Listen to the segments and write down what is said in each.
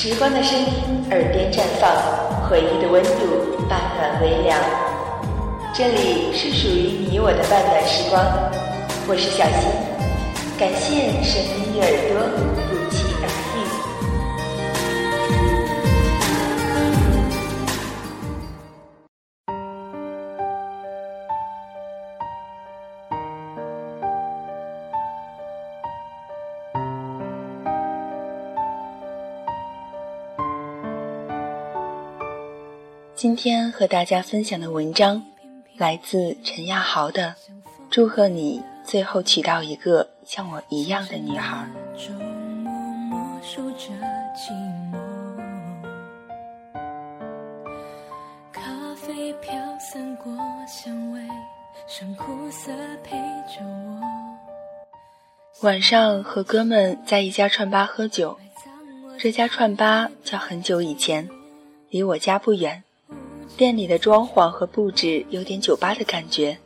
时光的声音，耳边绽放；回忆的温度，半暖微凉。这里是属于你我的半暖时光，我是小新，感谢声音与耳朵今天和大家分享的文章来自陈亚豪的《祝贺你最后娶到一个像我一样的女孩》。晚上和哥们在一家串吧喝酒，这家串吧叫很久以前，离我家不远。店里的装潢和布置有点酒吧的感觉，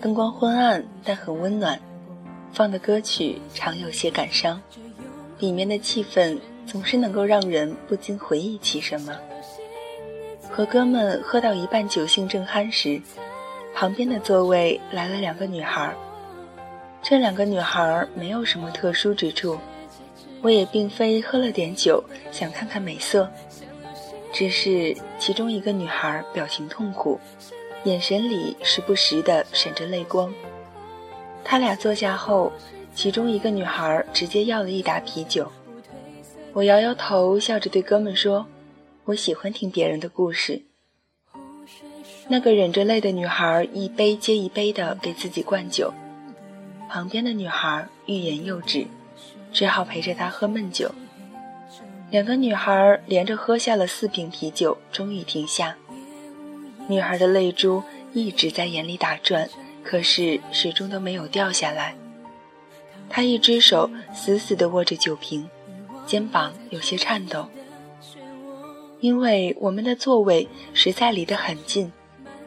灯光昏暗但很温暖，放的歌曲常有些感伤，里面的气氛总是能够让人不禁回忆起什么。和哥们喝到一半酒兴正酣时，旁边的座位来了两个女孩，这两个女孩没有什么特殊之处，我也并非喝了点酒想看看美色。只是其中一个女孩表情痛苦，眼神里时不时的闪着泪光。他俩坐下后，其中一个女孩直接要了一打啤酒。我摇摇头，笑着对哥们说：“我喜欢听别人的故事。”那个忍着泪的女孩一杯接一杯的给自己灌酒，旁边的女孩欲言又止，只好陪着她喝闷酒。两个女孩连着喝下了四瓶啤酒，终于停下。女孩的泪珠一直在眼里打转，可是始终都没有掉下来。她一只手死死地握着酒瓶，肩膀有些颤抖。因为我们的座位实在离得很近，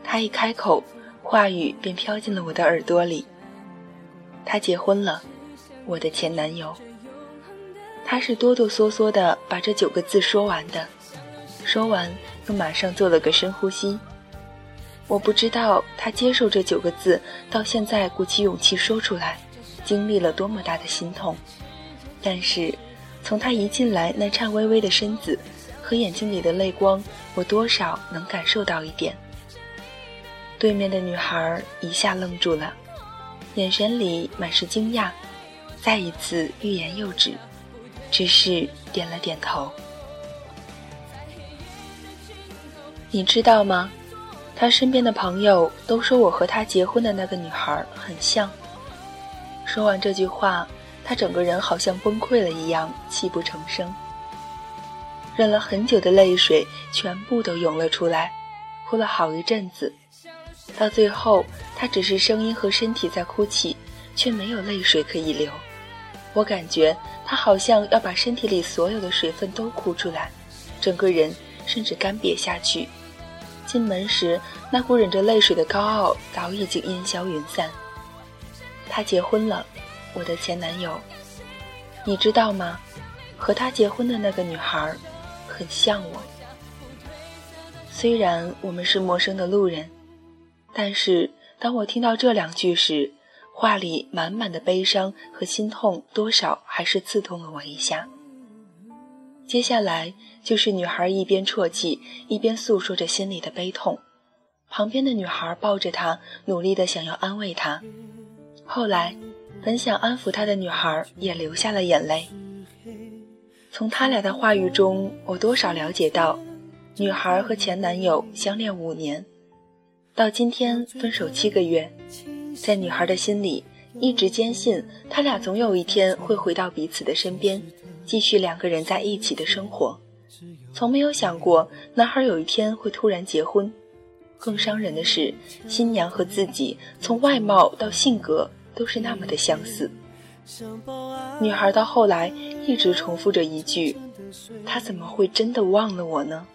她一开口，话语便飘进了我的耳朵里。她结婚了，我的前男友。他是哆哆嗦嗦地把这九个字说完的，说完又马上做了个深呼吸。我不知道他接受这九个字到现在鼓起勇气说出来，经历了多么大的心痛。但是，从他一进来那颤巍巍的身子和眼睛里的泪光，我多少能感受到一点。对面的女孩一下愣住了，眼神里满是惊讶，再一次欲言又止。只是点了点头。你知道吗？他身边的朋友都说我和他结婚的那个女孩很像。说完这句话，他整个人好像崩溃了一样，泣不成声。忍了很久的泪水全部都涌了出来，哭了好一阵子。到最后，他只是声音和身体在哭泣，却没有泪水可以流。我感觉他好像要把身体里所有的水分都哭出来，整个人甚至干瘪下去。进门时，那股忍着泪水的高傲早已经烟消云散。他结婚了，我的前男友，你知道吗？和他结婚的那个女孩，很像我。虽然我们是陌生的路人，但是当我听到这两句时，话里满满的悲伤和心痛，多少还是刺痛了我一下。接下来就是女孩一边啜泣，一边诉说着心里的悲痛，旁边的女孩抱着她，努力的想要安慰她。后来，本想安抚她的女孩也流下了眼泪。从他俩的话语中，我多少了解到，女孩和前男友相恋五年，到今天分手七个月。在女孩的心里，一直坚信他俩总有一天会回到彼此的身边，继续两个人在一起的生活。从没有想过男孩有一天会突然结婚。更伤人的是，新娘和自己从外貌到性格都是那么的相似。女孩到后来一直重复着一句：“他怎么会真的忘了我呢？”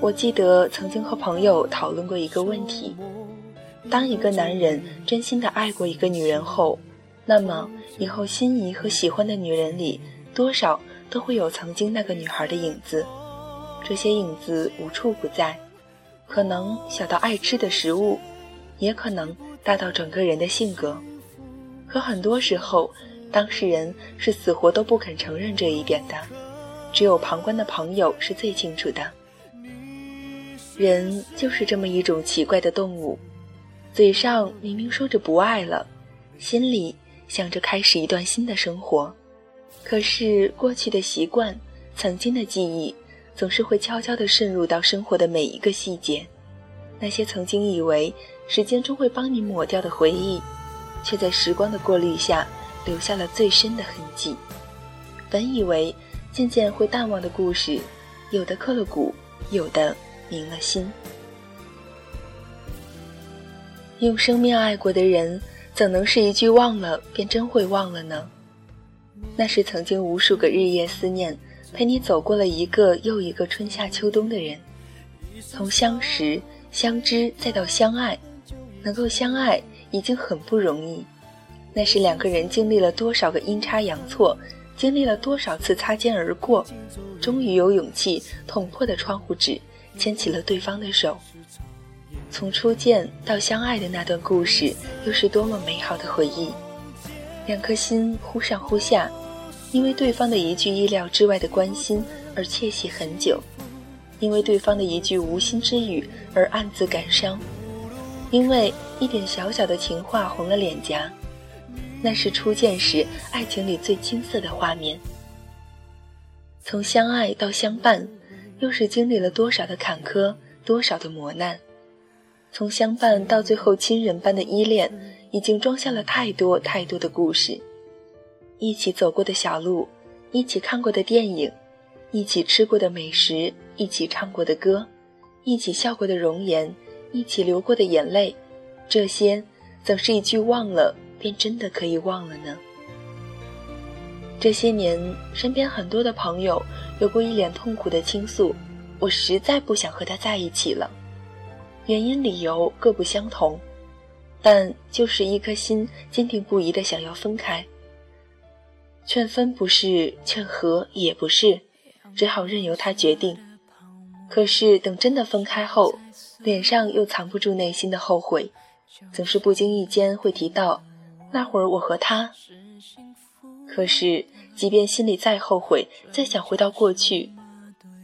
我记得曾经和朋友讨论过一个问题。当一个男人真心的爱过一个女人后，那么以后心仪和喜欢的女人里，多少都会有曾经那个女孩的影子，这些影子无处不在，可能小到爱吃的食物，也可能大到整个人的性格。可很多时候，当事人是死活都不肯承认这一点的，只有旁观的朋友是最清楚的。人就是这么一种奇怪的动物，嘴上明明说着不爱了，心里想着开始一段新的生活。可是过去的习惯，曾经的记忆，总是会悄悄地渗入到生活的每一个细节。那些曾经以为时间终会帮你抹掉的回忆，却在时光的过滤下留下了最深的痕迹。本以为渐渐会淡忘的故事，有的刻了骨，有的明了心。用生命爱过的人，怎能是一句忘了便真会忘了呢？那是曾经无数个日夜思念，陪你走过了一个又一个春夏秋冬的人。从相识、相知再到相爱，能够相爱已经很不容易。那是两个人经历了多少个阴差阳错，经历了多少次擦肩而过，终于有勇气捅破的窗户纸，牵起了对方的手。从初见到相爱的那段故事，又是多么美好的回忆。两颗心忽上忽下，因为对方的一句意料之外的关心而窃喜很久，因为对方的一句无心之语而暗自感伤，因为一点小小的情话红了脸颊。那是初见时爱情里最青涩的画面。从相爱到相伴，又是经历了多少的坎坷，多少的磨难。从相伴到最后亲人般的依恋。已经装下了太多太多的故事，一起走过的小路，一起看过的电影，一起吃过的美食，一起唱过的歌，一起笑过的容颜，一起流过的眼泪，这些怎是一句忘了便真的可以忘了呢？这些年，身边很多的朋友有过一脸痛苦的倾诉，我实在不想和他在一起了，原因理由各不相同。但就是一颗心坚定不移的想要分开，劝分不是，劝和也不是，只好任由他决定。可是等真的分开后，脸上又藏不住内心的后悔，总是不经意间会提到那会儿我和他。可是即便心里再后悔，再想回到过去，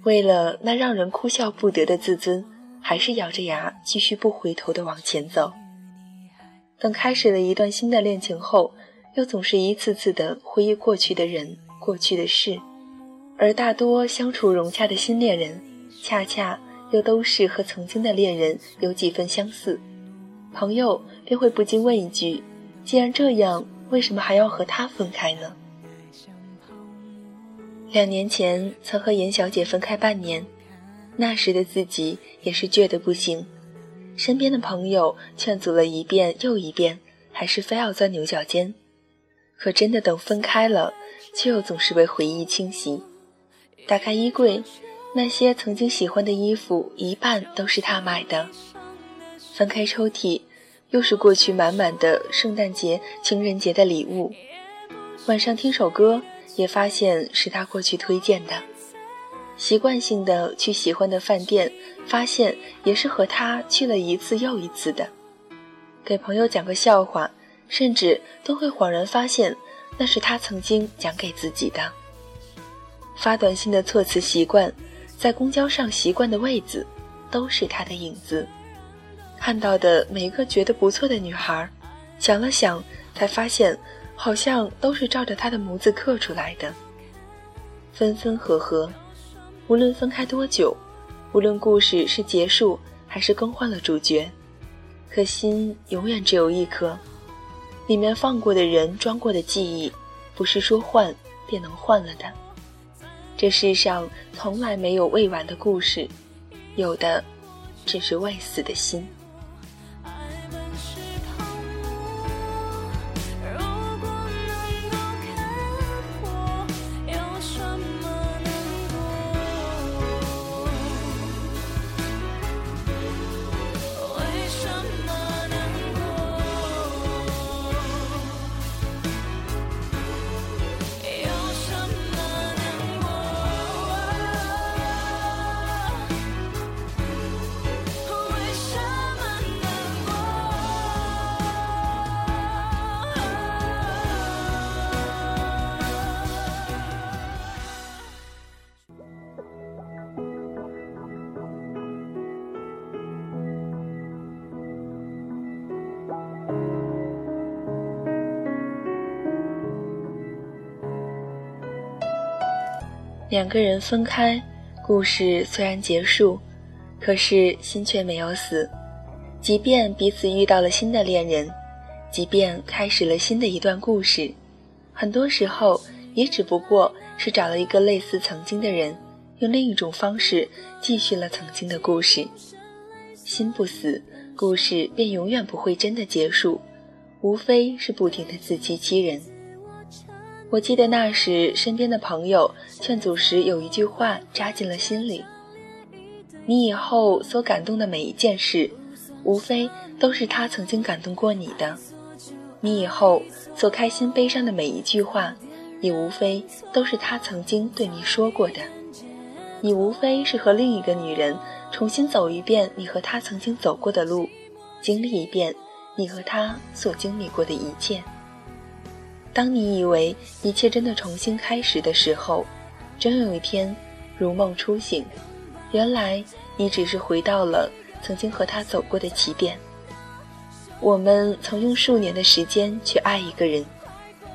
为了那让人哭笑不得的自尊，还是咬着牙继续不回头的往前走。等开始了一段新的恋情后，又总是一次次的回忆过去的人、过去的事，而大多相处融洽的新恋人，恰恰又都是和曾经的恋人有几分相似。朋友便会不禁问一句：既然这样，为什么还要和他分开呢？两年前曾和严小姐分开半年，那时的自己也是倔得不行。身边的朋友劝阻了一遍又一遍，还是非要钻牛角尖。可真的等分开了，却又总是被回忆侵袭。打开衣柜，那些曾经喜欢的衣服，一半都是他买的。翻开抽屉，又是过去满满的圣诞节、情人节的礼物。晚上听首歌，也发现是他过去推荐的。习惯性的去喜欢的饭店，发现也是和他去了一次又一次的。给朋友讲个笑话，甚至都会恍然发现，那是他曾经讲给自己的。发短信的措辞习惯，在公交上习惯的位子，都是他的影子。看到的每一个觉得不错的女孩，想了想，才发现好像都是照着他的模子刻出来的。分分合合。无论分开多久，无论故事是结束还是更换了主角，可心永远只有一颗。里面放过的人，装过的记忆，不是说换便能换了的。这世上从来没有未完的故事，有的只是未死的心。两个人分开，故事虽然结束，可是心却没有死。即便彼此遇到了新的恋人，即便开始了新的一段故事，很多时候也只不过是找了一个类似曾经的人，用另一种方式继续了曾经的故事。心不死，故事便永远不会真的结束，无非是不停的自欺欺人。我记得那时身边的朋友劝阻时，有一句话扎进了心里：你以后所感动的每一件事。无非都是他曾经感动过你的，你以后所开心悲伤的每一句话，也无非都是他曾经对你说过的。你无非是和另一个女人重新走一遍你和他曾经走过的路，经历一遍你和他所经历过的一切。当你以为一切真的重新开始的时候，终有一天如梦初醒，原来你只是回到了。曾经和他走过的起点，我们曾用数年的时间去爱一个人，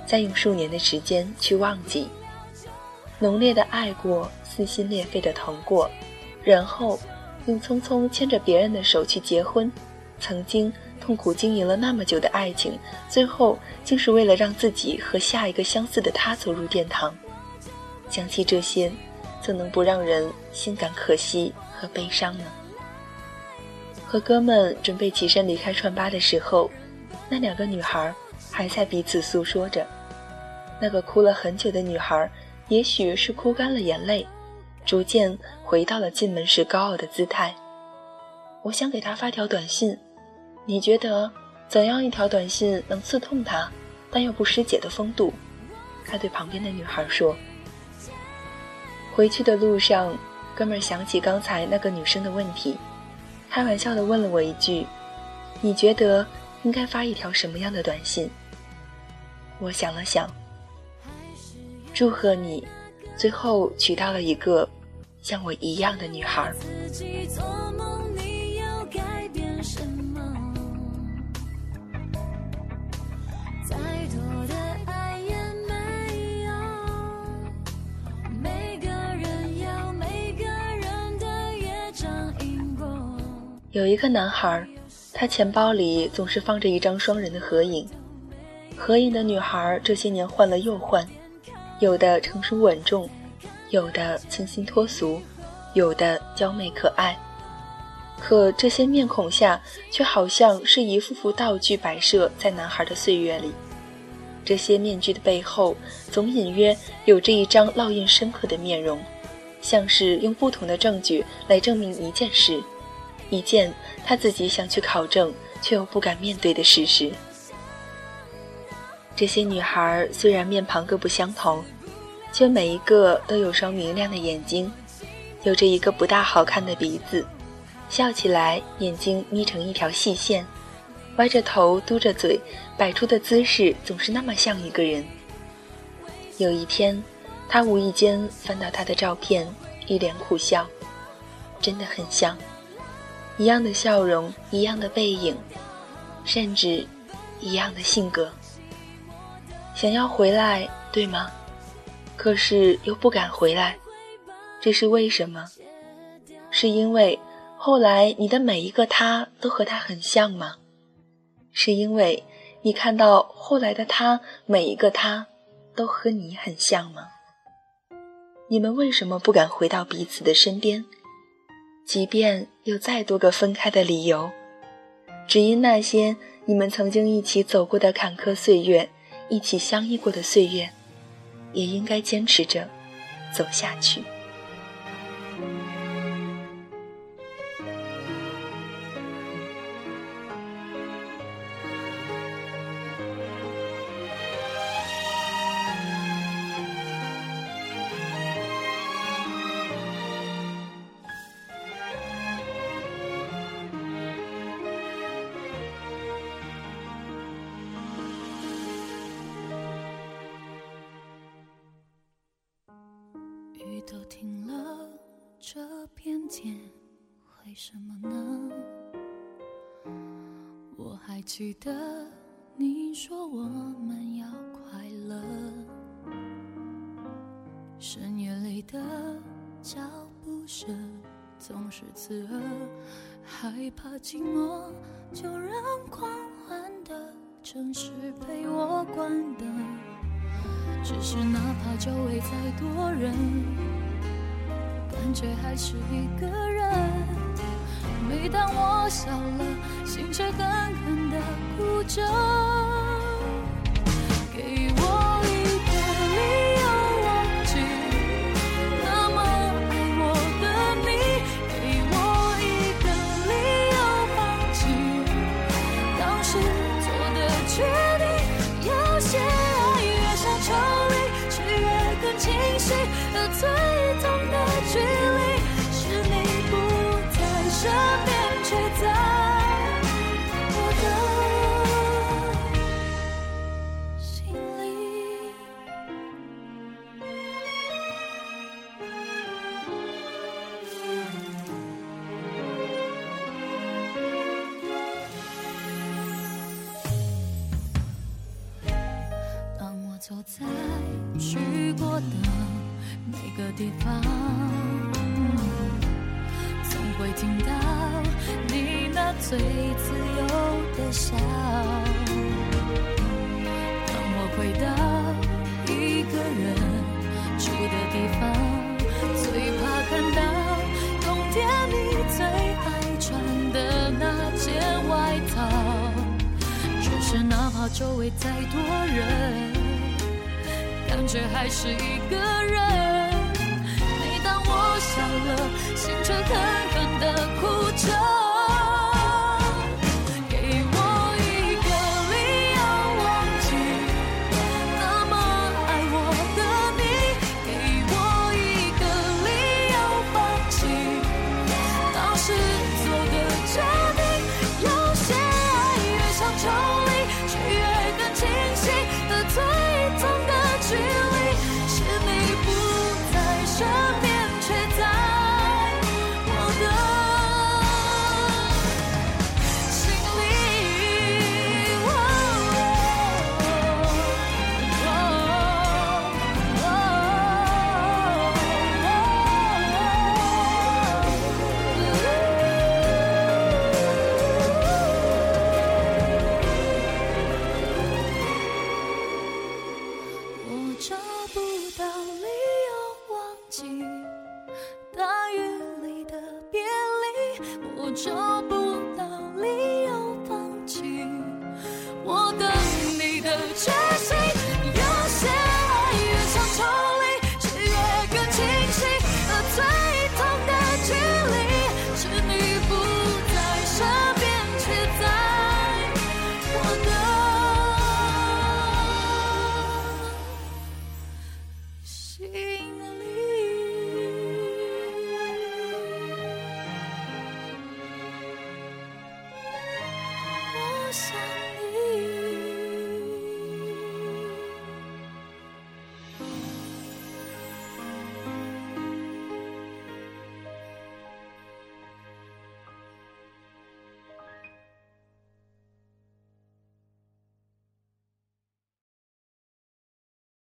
再用数年的时间去忘记。浓烈的爱过，撕心裂肺的疼过，然后用匆匆牵着别人的手去结婚。曾经痛苦经营了那么久的爱情，最后竟是为了让自己和下一个相似的他走入殿堂。想起这些，怎能不让人心感可惜和悲伤呢？和哥们准备起身离开串吧的时候，那两个女孩还在彼此诉说着。那个哭了很久的女孩，也许是哭干了眼泪，逐渐回到了进门时高傲的姿态。我想给她发条短信，你觉得怎样一条短信能刺痛他，但又不失姐的风度？他对旁边的女孩说。回去的路上，哥们想起刚才那个女生的问题。开玩笑的问了我一句：“你觉得应该发一条什么样的短信？”我想了想，祝贺你，最后娶到了一个像我一样的女孩。有一个男孩，他钱包里总是放着一张双人的合影。合影的女孩这些年换了又换，有的成熟稳重，有的清新脱俗，有的娇媚可爱。可这些面孔下，却好像是一幅幅道具摆设在男孩的岁月里。这些面具的背后，总隐约有着一张烙印深刻的面容，像是用不同的证据来证明一件事。一件他自己想去考证却又不敢面对的事实。这些女孩虽然面庞各不相同，却每一个都有双明亮的眼睛，有着一个不大好看的鼻子，笑起来眼睛眯成一条细线，歪着头嘟着嘴，摆出的姿势总是那么像一个人。有一天，他无意间翻到她的照片，一脸苦笑，真的很像。一样的笑容，一样的背影，甚至一样的性格。想要回来，对吗？可是又不敢回来，这是为什么？是因为后来你的每一个他都和他很像吗？是因为你看到后来的他每一个他都和你很像吗？你们为什么不敢回到彼此的身边？即便有再多个分开的理由，只因那些你们曾经一起走过的坎坷岁月，一起相依过的岁月，也应该坚持着走下去。为什么呢？我还记得你说我们要快乐，深夜里的。脚步声，总是刺耳，害怕寂寞，就让狂欢的城市陪我关灯。只是哪怕周围再多人，感觉还是一个人。每当我笑了，心却狠狠的哭着。听到你那最自由的笑。当我回到一个人住的地方，最怕看到冬天你最爱穿的那件外套。只是哪怕周围再多人，感觉还是一个人。笑了，心却狠狠的哭着。